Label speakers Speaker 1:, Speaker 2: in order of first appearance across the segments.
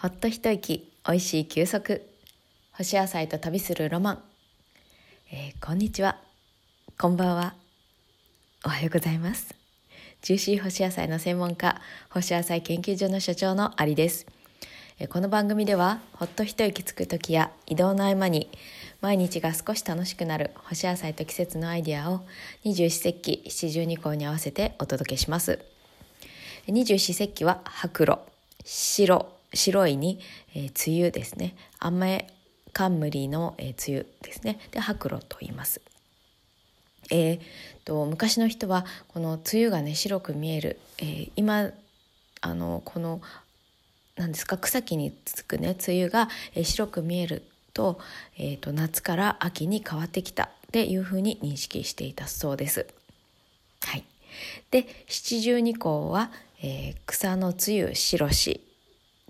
Speaker 1: ほっと一息おいしい休息。干し野菜と旅するロマン、えー、こんにちは。こんばんは。おはようございます。ジューシー干し野菜の専門家干し野菜研究所の所長のアリです、えー、この番組ではほっと一息つく時や移動の合間に毎日が少し楽しくなる干し野菜と季節のアイディアを二十四節気七十二項に合わせてお届けします。二十四節気は白露白。白いに、えー、梅雨ですね。雨冠の、えー、梅雨ですね。で白露と言います。えーと、昔の人はこの梅雨がね白く見える、えー、今あのこの何ですか草木につくね梅雨が、えー、白く見えると,、えーと、夏から秋に変わってきた。っていうふうに認識していたそうです。はい、で七十二項は、えー、草の梅雨白し。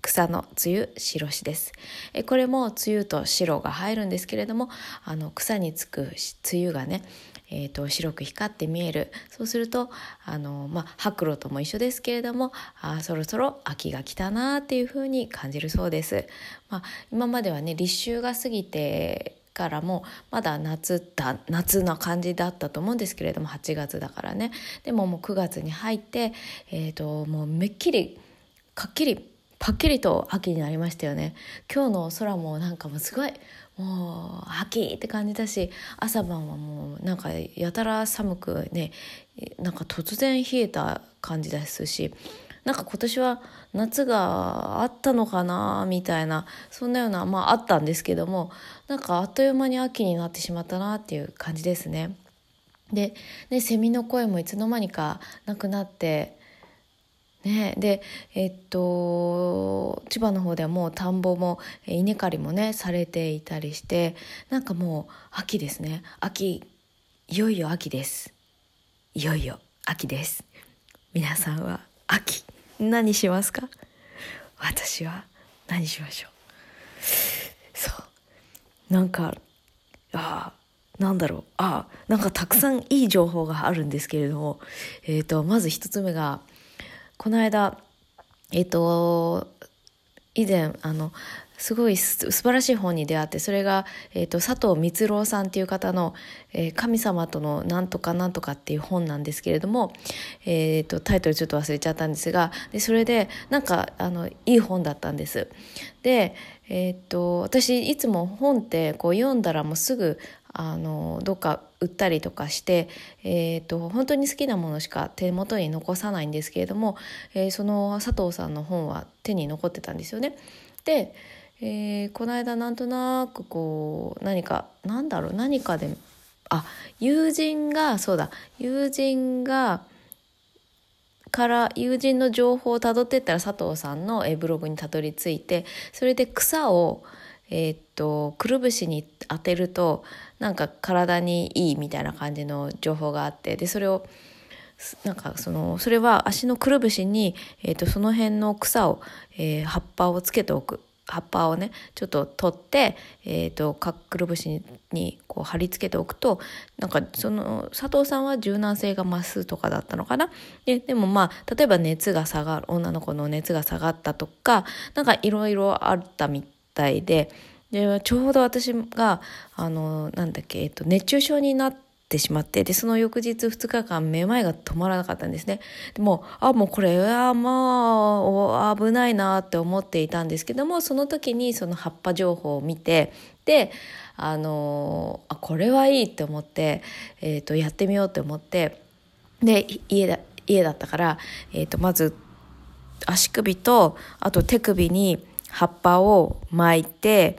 Speaker 1: 草の梅雨白しです。えこれも梅雨と白が入るんですけれどもあの草につく梅雨がね、えーと、白く光って見えるそうするとあの、まあ、白露とも一緒ですけれどもあそろそろ秋が来たなっていうふうに感じるそうです。まあ、今まではね立秋が過ぎてからもまだ夏だ夏な感じだったと思うんですけれども8月だからねでももう9月に入って、えーともうめっきりかっきりパッキリと秋になりましたよね今日の空もなんかもうすごいもう秋って感じだし朝晩はもうなんかやたら寒くねなんか突然冷えた感じですしなんか今年は夏があったのかなみたいなそんなようなまああったんですけどもなんかあっという間に秋になってしまったなっていう感じですね。で、ね、セミの声もいつの間にかなくなってね、でえっと千葉の方ではもう田んぼも稲刈りもねされていたりしてなんかもう秋ですね。秋いよいよ秋です。いよいよ秋です。皆さんは秋何しますか？私は何しましょう？そう。なんかああなんだろう。ああなんかたくさんいい情報があるんですけれども、えーとまず一つ目がこの間えっ、ー、と以前あのすごい素晴らしい本に出会ってそれが、えーと、佐藤光郎さんっていう方の、えー「神様とのなんとかなんとか」っていう本なんですけれども、えーと、タイトルちょっと忘れちゃったんですがでそれでなんかあのいい本だったんです。で、えーと私いつも本ってこう読んだらもうすぐあのどっか売ったりとかして、えーと、本当に好きなものしか手元に残さないんですけれども、えー、その佐藤さんの本は手に残ってたんですよね。で、えー、この間なんとなくこう何かなんだろう何かであ友人がそうだ友人がから友人の情報をたどってったら佐藤さんのブログにたどり着いてそれで草をえー、っとくるぶしに当てるとなんか体にいいみたいな感じの情報があってでそれをなんかそのそれは足のくるぶしに、えー、とその辺の草を、えー、葉っぱをつけておく。葉っぱをねちょっと取って、えーと、かくるぶしにこう貼り付けておくとなんかその佐藤さんは柔軟性が増すとかだったのかな？ででもまあ例えば熱が下がる女の子の熱が下がったとかなんかいろいろあったみたいででちょうど私があのなんだっけ、えっと、熱中症になってしまってでその翌日2日間めまいが止まらなかったんですね。でもあもうこれはまあ危ないなって思っていたんですけどもその時にその葉っぱ情報を見てであのあこれはいいって思って、えーと、やってみようって思ってで家だ家だったから、えーとまず足首とあと手首に葉っぱを巻いて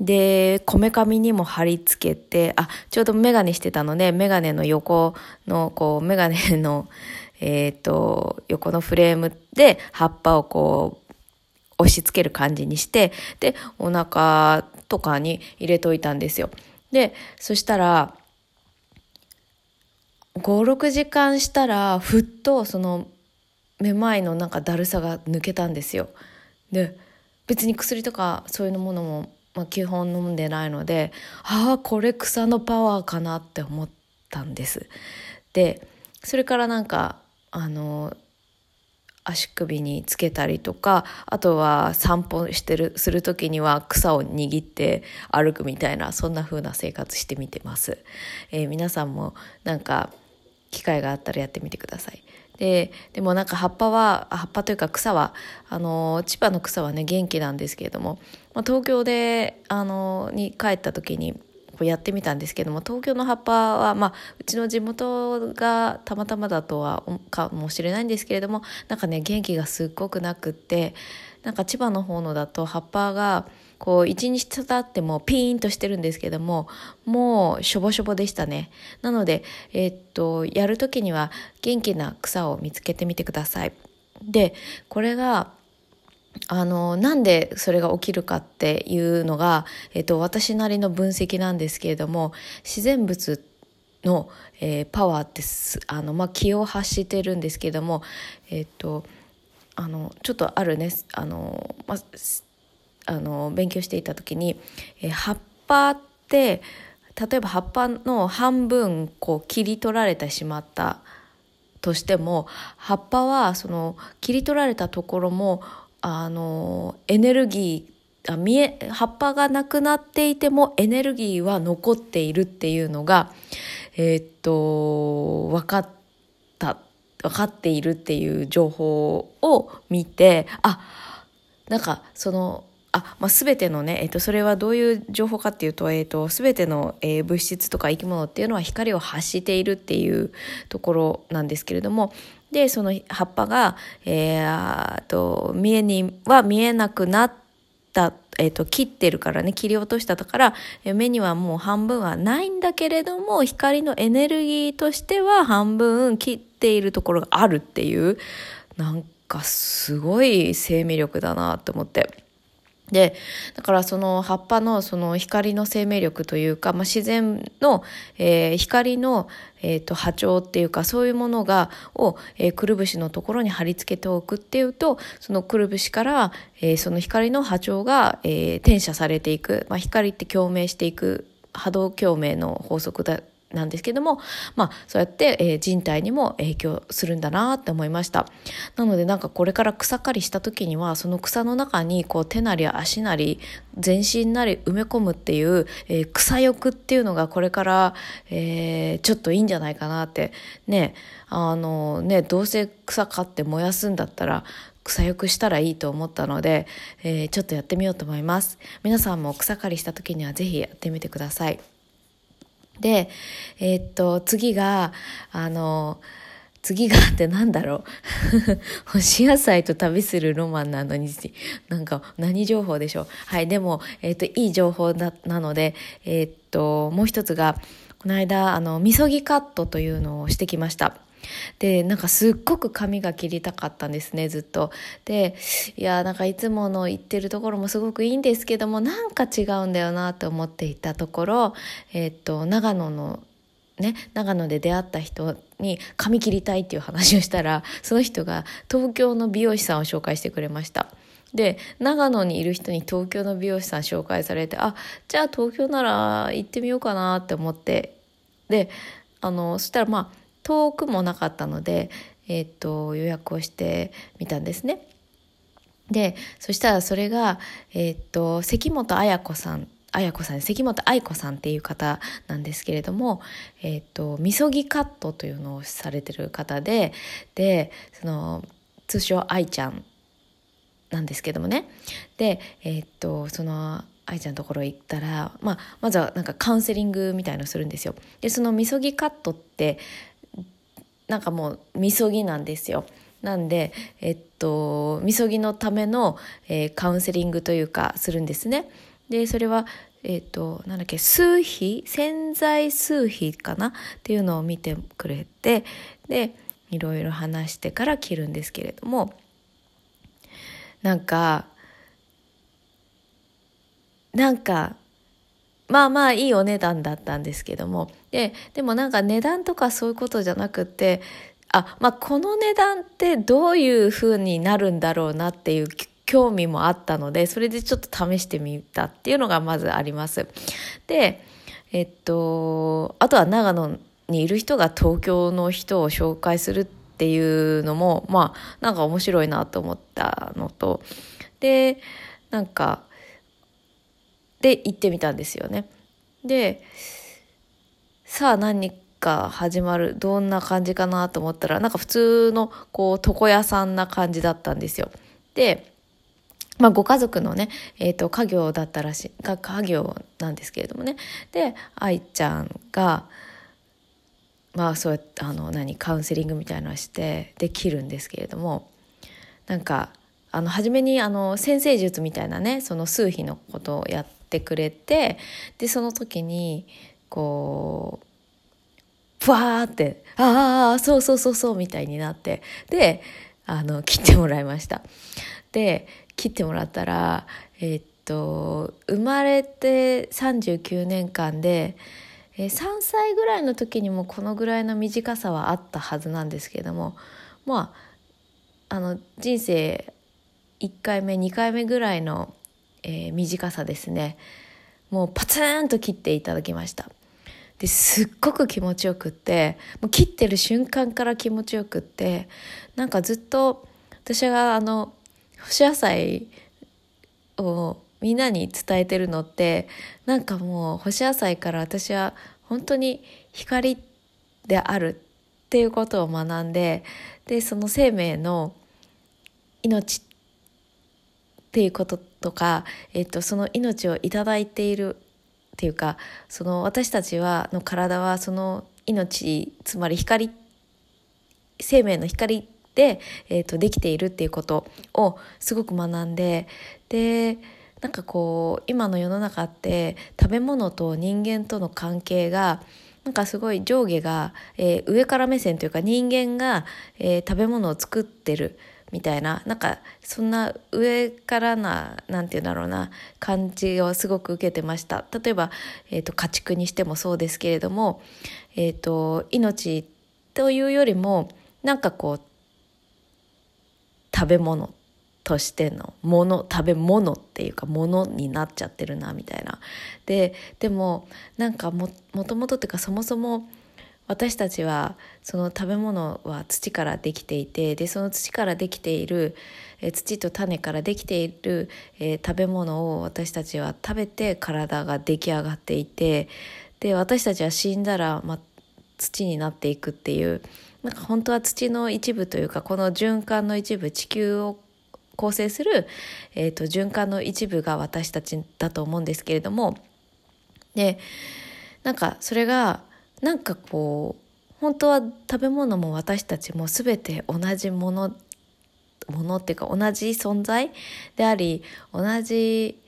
Speaker 1: で、こめかみにも貼り付けて、あ、ちょうどメガネしてたので、メガネの横の、こう、メガネの、えっ、ー、と、横のフレームで葉っぱをこう、押し付ける感じにして、で、お腹とかに入れといたんですよ。で、そしたら、5、6時間したら、ふっとその、めまいのなんかだるさが抜けたんですよ。で、別に薬とかそういうものもまあ、基本飲んでないのでああこれ草のパワーかなって思ったんです。でそれからなんかあの足首につけたりとかあとは散歩してるする時には草を握って歩くみたいなそんな風な生活してみてます、えー、皆さんもなんか機会があったらやってみてくださいででもなんか葉っぱは葉っぱというか草はあの千葉の草はね元気なんですけれども、まあ、東京であのに帰った時にこうやってみたんですけども東京の葉っぱは、まあ、うちの地元がたまたまだとはかもしれないんですけれどもなんかね元気がすっごくなくってなんか千葉の方のだと葉っぱがこう一日経ってもピーンとしてるんですけどももうしょぼしょぼでしたね。なので、えー、っとやる時には元気な草を見つけてみてください。でこれがあのなんでそれが起きるかっていうのが、えっと、私なりの分析なんですけれども自然物の、えー、パワーってあの、まあ、気を発してるんですけども、えっと、あのちょっとあるねあの、まあ、あの勉強していた時に、えー、葉っぱって例えば葉っぱの半分こう切り取られてしまったとしても葉っぱはその切り取られたところもあのエネルギーあ見え葉っぱがなくなっていてもエネルギーは残っているっていうのがえー、っと分かった分かっているっていう情報を見てあなんかそのあ、まあ、全てのね、えっと、それはどういう情報かっていうと、えっと、全ての、えー、物質とか生き物っていうのは光を発しているっていうところなんですけれどもでその葉っぱが、えー、と見えには見えなくなった、えー、と切ってるからね切り落としたから、目にはもう半分はないんだけれども光のエネルギーとしては半分切っているところがあるっていうなんかすごい生命力だなと思って。でだからその葉っぱのその光の生命力というか、まあ、自然の、えー、光の、えーと、波長っていうかそういうものがを、えー、くるぶしのところに貼り付けておくっていうとそのくるぶしから、えー、その光の波長が、え、転写されていく、まあ、光って共鳴していく。波動共鳴の法則だなんですけども、まあ、そうやって、えー、人体にも影響するんだなって思いました。なのでなんかこれから草刈りした時にはその草の中にこう手なり足なり全身なり埋め込むっていう、えー、草欲っていうのがこれから、えー、ちょっといいんじゃないかなって。ねあのねどうせ草刈って燃やすんだったら草浴したらいいと思ったので、え、ちょっとやってみようと思います。皆さんも草刈りした時には是非やってみてください。で、えー、っと、次が、あの、次がってなんだろう 干し野菜と旅するロマンなのに、なんか何情報でしょう。はい、でも、えー、っと、いい情報だなので、えー、っと、もう一つが、この間、あの、みそぎカットというのをしてきました。でなんかすっごく髪が切りたかったんですねずっと。でいやなんかいつもの言ってるところもすごくいいんですけどもなんか違うんだよなと思っていたところ、えー、っと長野のね、長野で出会った人に髪切りたいっていう話をしたらその人が東京の美容師さんを紹介してくれましたで長野にいる人に東京の美容師さん紹介されてあじゃあ東京なら行ってみようかなって思ってであのそしたらまあ遠くもなかったので、えー、っと予約をしてみたんですね。でそしたらそれが、えー、っと関本綾子さん綾子さん関本愛子さんっていう方なんですけれども、えーと、とみそぎカットというのをされてる方ででその通称愛ちゃんなんですけどもねでえ、ー、とその愛ちゃんのところ行ったら、まあ、まずはなんかカウンセリングみたいのするんですよ。でそのみそぎカットってなんかもうみそぎなんですよ。なんで、えっと、みそぎのための、えー、カウンセリングというかするんですね。で、それは、えっと、なんだっけ、数比潜在数比かな？っていうのを見てくれて、で、いろいろ話してから切るんですけれども、なんか、なんか、まあまあいいお値段だったんですけどもででもなんか値段とかそういうことじゃなくてあまあこの値段ってどういう風になるんだろうなっていう興味もあったのでそれでちょっと試してみたっていうのがまずあります。でえっとあとは長野にいる人が東京の人を紹介するっていうのもまあなんか面白いなと思ったのとでなんかで行ってみたんですよね。でさあ何か始まるどんな感じかなと思ったらなんか普通のこう床屋さんな感じだったんですよ。でまあ、ご家族のね、えーと、家業だったらしい家業なんですけれどもねで愛ちゃんがまあそうやってあの何カウンセリングみたいなのしてできるんですけれどもなんかあの初めにあの先生術みたいなねその数秘のことをやってくれてでその時にこうふわーってああそうそうそうそうみたいになってであの切ってもらいました。で切ってもらったらえー、っと生まれて39年間で、え3歳ぐらいの時にもこのぐらいの短さはあったはずなんですけれどもまああの人生1回目2回目ぐらいの、えー、短さですねもうパツンと切っていただきましたですっごく気持ちよくってもう切ってる瞬間から気持ちよくってなんかずっと私があの干し野菜をみんなに伝えてるのってなんかもう干し野菜から私は本当に光であるっていうことを学んででその生命の命っていうこととか、えっと、その命を頂いているっていうかその私たちはの体はその命つまり光生命の光で、えーと、できているっていうことをすごく学んででなんかこう今の世の中って食べ物と人間との関係がなんかすごい上下が、えー、上から目線というか人間が、えー、食べ物を作ってる。みたいななんかそんな上からななんて言うんだろうな感じをすごく受けてました例えば、えーと、家畜にしてもそうですけれども、えーと命というよりもなんかこう食べ物としてのもの食べ物っていうかものになっちゃってるなみたいな。ででもなんかももともとっていうかそもそも私たちはその食べ物は土からできていてでその土からできている、え土と種からできている、えー、食べ物を私たちは食べて体が出来上がっていてで私たちは死んだら、ま、土になっていくっていうなんか本当は土の一部というかこの循環の一部地球を構成する、えーと、循環の一部が私たちだと思うんですけれどもでなんかそれがなんかこう本当は食べ物も私たちも全て同じものものっていうか同じ存在であり同じ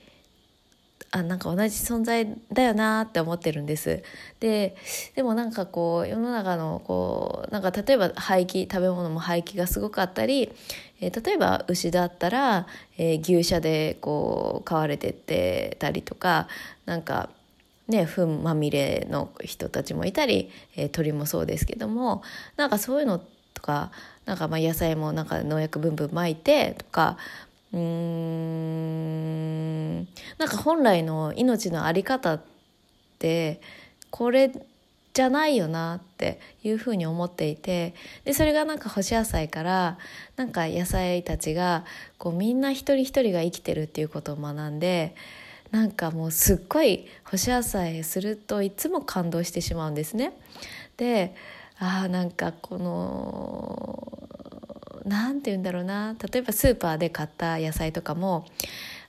Speaker 1: あなんか同じ存在だよなって思ってるんです。ででもなんかこう世の中のこうなんか例えば廃棄食べ物も廃棄がすごかったり、えー、例えば牛だったら、えー、牛舎でこう飼われてってたりとかなんかね糞まみれの人たちもいたり、えー、鳥もそうですけどもなんかそういうのとかなんかまあ野菜もなんか農薬ブンブンまいてとかうーんなんか本来の命の在り方ってこれじゃないよなっていうふうに思っていてでそれがなんか干し野菜からなんか野菜たちがこうみんな一人一人が生きてるっていうことを学んでなんかもうすっごい干し野菜するといつも感動してしまうんですね。でああなんかこの何て言うんだろうな例えばスーパーで買った野菜とかも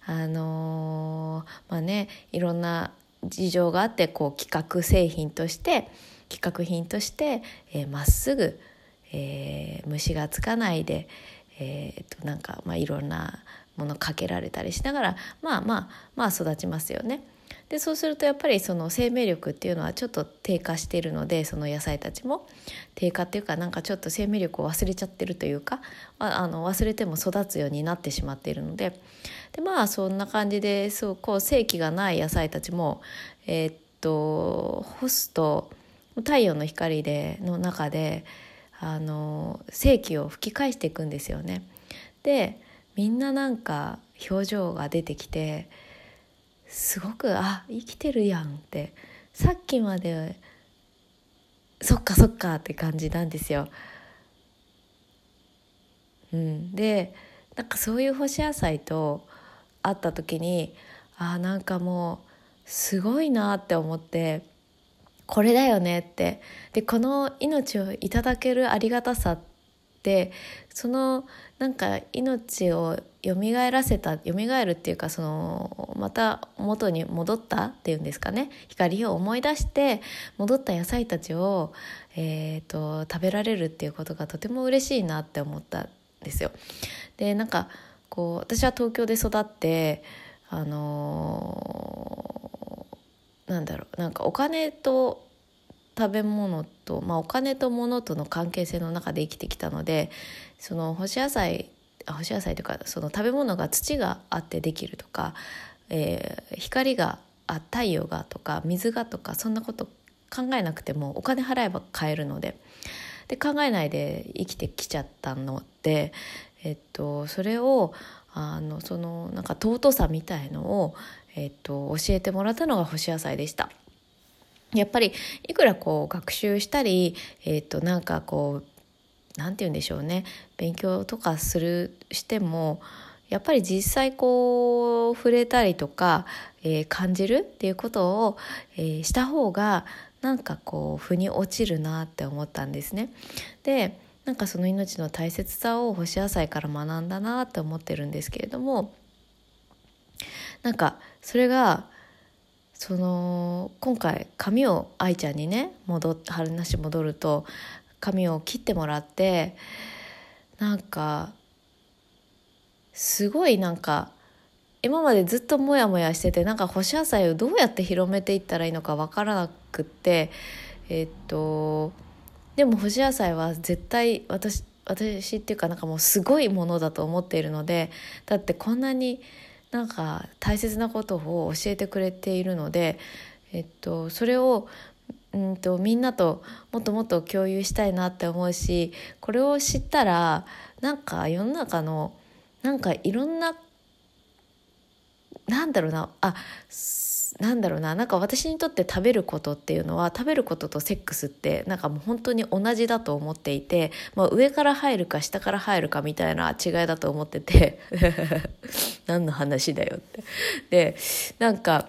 Speaker 1: あのー、まあねいろんな事情があってこう企画製品として企画品としてま、えー、っすぐ、えー、虫がつかないで、えー、っとなんか、まあ、いろんなものかけられたりしながらまあまあまあ育ちますよね。でそうするとやっぱりその生命力っていうのはちょっと低下しているのでその野菜たちも低下っていうかなんかちょっと生命力を忘れちゃってるというかあの忘れても育つようになってしまっているのででまあそんな感じでそうこう生気がない野菜たちもえー、っと干すと太陽の光での中であの生気を吹き返していくんですよね。でみんななんか表情が出てきてすごくあ生きてるやんってさっきまでそっかそっかって感じなんですよ。うん、でなんかそういう干し野菜と会った時にあなんかもうすごいなって思ってこれだよねってでこの命をいただけるありがたさってそのなんか命を蘇らせた蘇るっていうかそのまた元に戻ったっていうんですかね光を思い出して戻った野菜たちを、えーと食べられるっていうことがとても嬉しいなって思ったんですよ。でなんかこう私は東京で育ってあのーなんだろうなんかお金と食べ物と、まあ、お金と物との関係性の中で生きてきたのでその干し野菜干し野菜というかその食べ物が土があってできるとか、えー光があ太陽がとか水がとかそんなこと考えなくてもお金払えば買えるのでで考えないで生きてきちゃったので、えっと、それをあのそのなんか尊さみたいのを、えっと、教えてもらったのが干し野菜でした。やっぱりいくらこう学習したり、えっと、なんかこうなんて言うんでしょうね勉強とかするしてもやっぱり実際こう触れたりとか、えー感じるっていうことを、えーした方がなんかこう腑に落ちるなって思ったんですね。でなんかその命の大切さを干し野菜から学んだなって思ってるんですけれどもなんかそれがその今回髪を愛ちゃんにね戻っ話戻ると髪を切ってもらってなんかすごいなんか今までずっとモヤモヤしててなんか干し野菜をどうやって広めていったらいいのか分からなくってえっとでも干し野菜は絶対私私っていうかなんかもうすごいものだと思っているのでだってこんなになんか大切なことを教えてくれているので、えっと、それをうんとみんなともっともっと共有したいなって思うしこれを知ったらなんか世の中のなんかいろんななんだろうなあなんだろうななんか私にとって食べることっていうのは食べることとセックスってなんかもう本当に同じだと思っていて、まあ、上から入るか下から入るかみたいな違いだと思ってて 何の話だよって。でなんか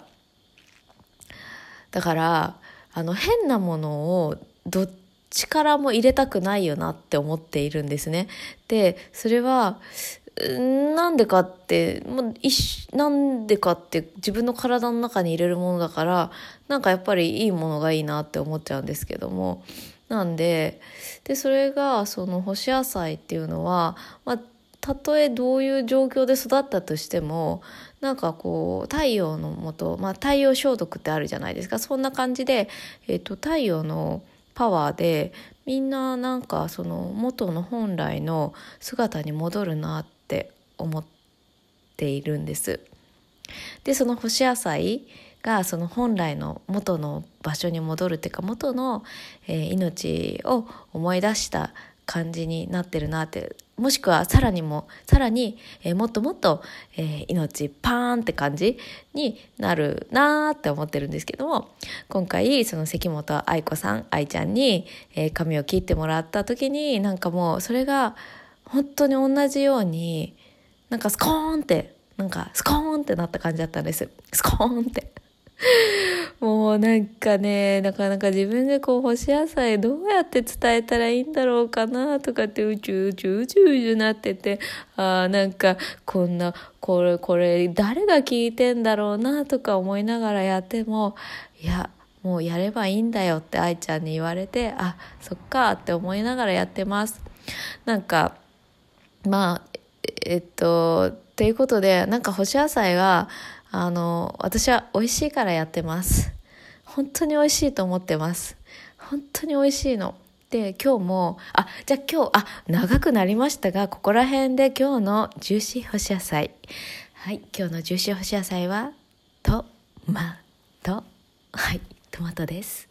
Speaker 1: だからあの変なものをどっちからも入れたくないよなって思っているんですね。でそれはなんでかって、まあ、なんでかって自分の体の中に入れるものだからなんかやっぱりいいものがいいなって思っちゃうんですけども。なんででそれがその干し野菜っていうのは、まあ、たとえどういう状況で育ったとしてもなんかこう太陽のもと、まあ、太陽消毒ってあるじゃないですか。そんな感じで、えっと太陽のパワーでみんななんかその元の本来の姿に戻るなって思っているんです。でその干し野菜がその本来の元の場所に戻るっていうか元の、えー命を思い出した感じになってるなってもしくはさらにもさらに、えーもっともっと、えー命パーンって感じになるなーって思ってるんですけども今回その関本愛子さん愛ちゃんに、えー髪を切ってもらった時になんかもうそれが本当に同じようになんかスコーンってなんかスコーンってなった感じだったんですスコーンって。もうなんかねなかなか自分でこう干し野菜どうやって伝えたらいいんだろうかなとかって宇宙宇宙宇宙宇宙なっててあーなんかこんなこれこれ誰が聞いてんだろうなとか思いながらやってもいやもうやればいいんだよって愛ちゃんに言われてあそっかって思いながらやってます。なんかまあえっとということでなんか干し野菜があの私は美味しいからやってます。本当に美味しいと思ってます。本当に美味しいの。で今日もあじゃあ今日あ長くなりましたがここら辺で今日のジューシー干し野菜。はい今日のジューシー干し野菜はトマト。はいトマトです。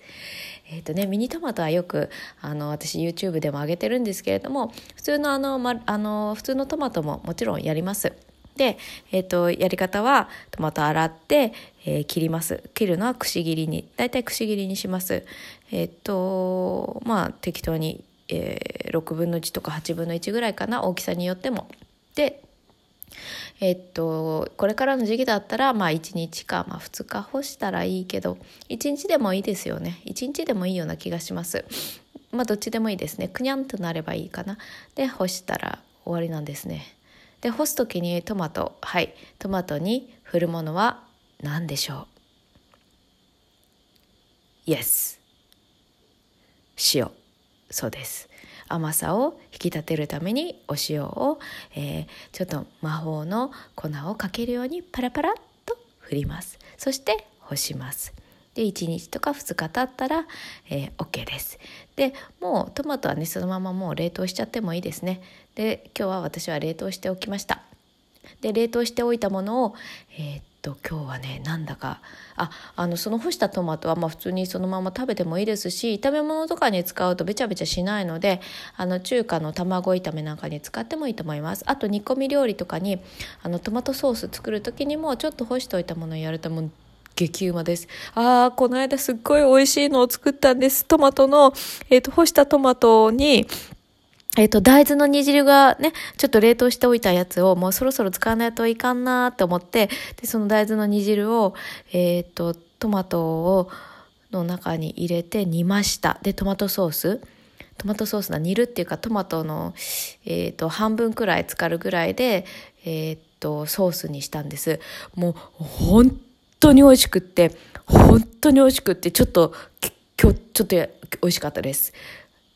Speaker 1: えっ、とねミニトマトはよくあの私 YouTube でも上げてるんですけれども普通のあの,、ま、あの普通のトマトももちろんやります。で、えっとやり方はトマト洗って、えー切ります。切るのはくし切りにだいたいくし切りにします。えっ、とまあ適当に、えー、6分の1とか8分の1ぐらいかな大きさによっても。でえっとこれからの時期だったらまあ1日か、まあ、2日干したらいいけど1日でもいいですよね。1日でもいいような気がします。まあどっちでもいいですね。くにゃんとなればいいかな。で干したら終わりなんですね。で干す時にトマト。はい。トマトに振るものは何でしょう？Yes 塩。そうです。甘さを引き立てるためにお塩を、えー、ちょっと魔法の粉をかけるようにパラパラっと振ります。そして干します。で1日とか2日経ったら、えー、OK です。でもうトマトはねそのままもう冷凍しちゃってもいいですね。で今日は私は冷凍しておきました。で冷凍しておいたものを、えー、っと今日はねなんだかああのその干したトマトはまあ普通にそのまま食べてもいいですし炒め物とかに使うとべちゃべちゃしないのであの中華の卵炒めなんかに使ってもいいと思いますあと煮込み料理とかにあのトマトソース作る時にもちょっと干しておいたものをやるともう激うまです。ああ、この間すっごい美味しいのを作ったんです。トマトの、えっ、ー、と、干したトマトに、えっ、ー、と、大豆の煮汁がね、ちょっと冷凍しておいたやつをもうそろそろ使わないといかんなーって思って、で、その大豆の煮汁を、えっ、ー、と、トマトを、の中に入れて煮ました。で、トマトソース。トマトソースな煮るっていうかトマトの、えーと、半分くらい浸かるぐらいで、えーと、ソースにしたんですもう本当に美味しくって本当に美味しくってちょっと今日ちょっと美味しかったです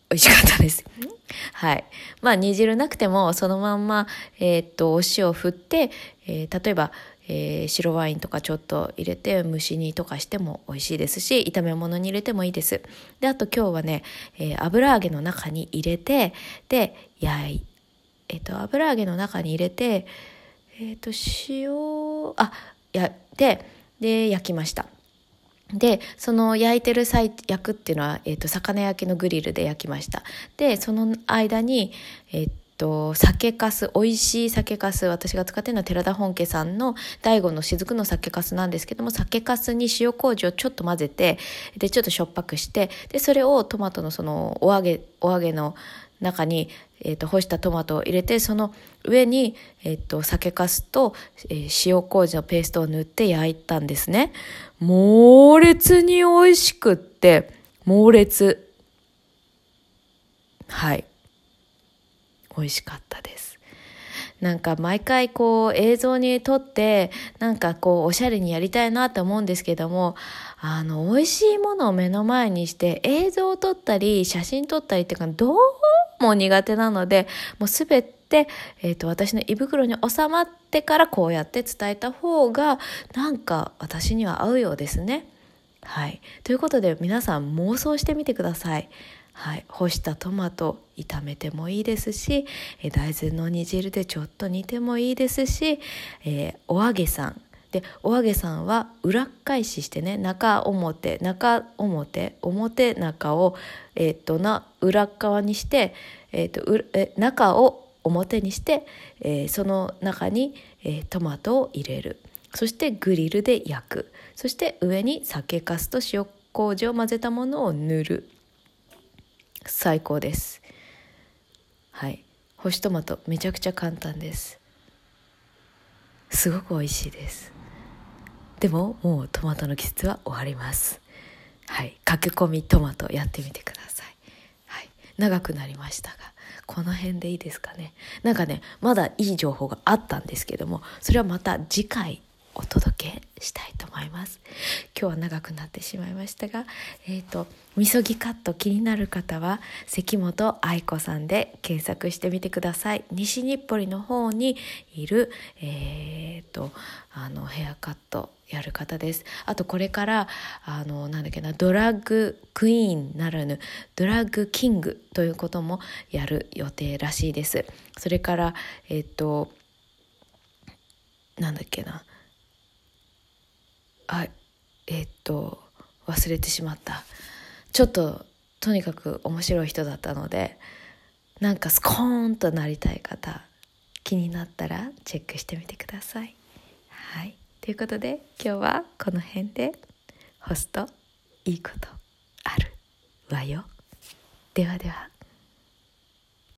Speaker 1: 美味しかったです。はい。まあ、煮汁なくても、そのまんま、えー、っと、お塩を振って、えー、例えば、えー、白ワインとかちょっと入れて蒸し煮とかしても美味しいですし炒め物に入れてもいいですであと今日はね、えー、油揚げの中に入れてで焼いえっ、と油揚げの中に入れてえっ、と塩あやってで焼きましたでその焼いてる際焼くっていうのは、えーと、魚焼きのグリルで焼きました。でその間にえっ、と酒粕美味しい酒粕私が使ってるのは寺田本家さんの醍醐の雫の酒粕なんですけども酒粕に塩麹をちょっと混ぜてでちょっとしょっぱくしてでそれをトマトのそのお揚げお揚げの中に、えーと、干したトマトを入れてその上に、えーと、酒粕と、えー、塩麹のペーストを塗って焼いたんですね。猛烈に美味しくって猛烈。はい。美味しかったです。なんか毎回こう映像に撮ってなんかこうおしゃれにやりたいなって思うんですけどもあの美味しいものを目の前にして映像を撮ったり写真撮ったりっていうかどうも苦手なのでもう全て、えーと、私の胃袋に収まってからこうやって伝えた方がなんか私には合うようですね。はい、ということで皆さん妄想してみてください。はい、干したトマト炒めてもいいですし大豆の煮汁でちょっと煮てもいいですし、えー、お揚げさんでお揚げさんは裏返ししてね中表中表表中を、えーと、な裏側にして、えーと、とえ中を表にして、えー、その中に、えー、トマトを入れる。そしてグリルで焼く。そして上に酒粕と塩麹を混ぜたものを塗る。最高です。はい。干しトマトめちゃくちゃ簡単です。すごく美味しいです。でももうトマトの季節は終わります。はい。駆け込みトマトやってみてください。はい。長くなりましたがこの辺でいいですかね。なんかねまだいい情報があったんですけどもそれはまた次回お届けしたいと思います。今日は長くなってしまいましたがえっ、ー、とみそぎカット気になる方は関本愛子さんで検索してみてください。西日暮里の方にいるえっ、ー、とあのヘアカットやる方です。あとこれからあのなんだっけなドラッグクイーンならぬドラッグキングということもやる予定らしいです。それからえっ、となんだっけな。あえっと忘れてしまった。ちょっととにかく面白い人だったのでなんかスコーンとなりたい方気になったらチェックしてみてください。はい、ということで今日はこの辺で干すといいことあるわよ。ではでは。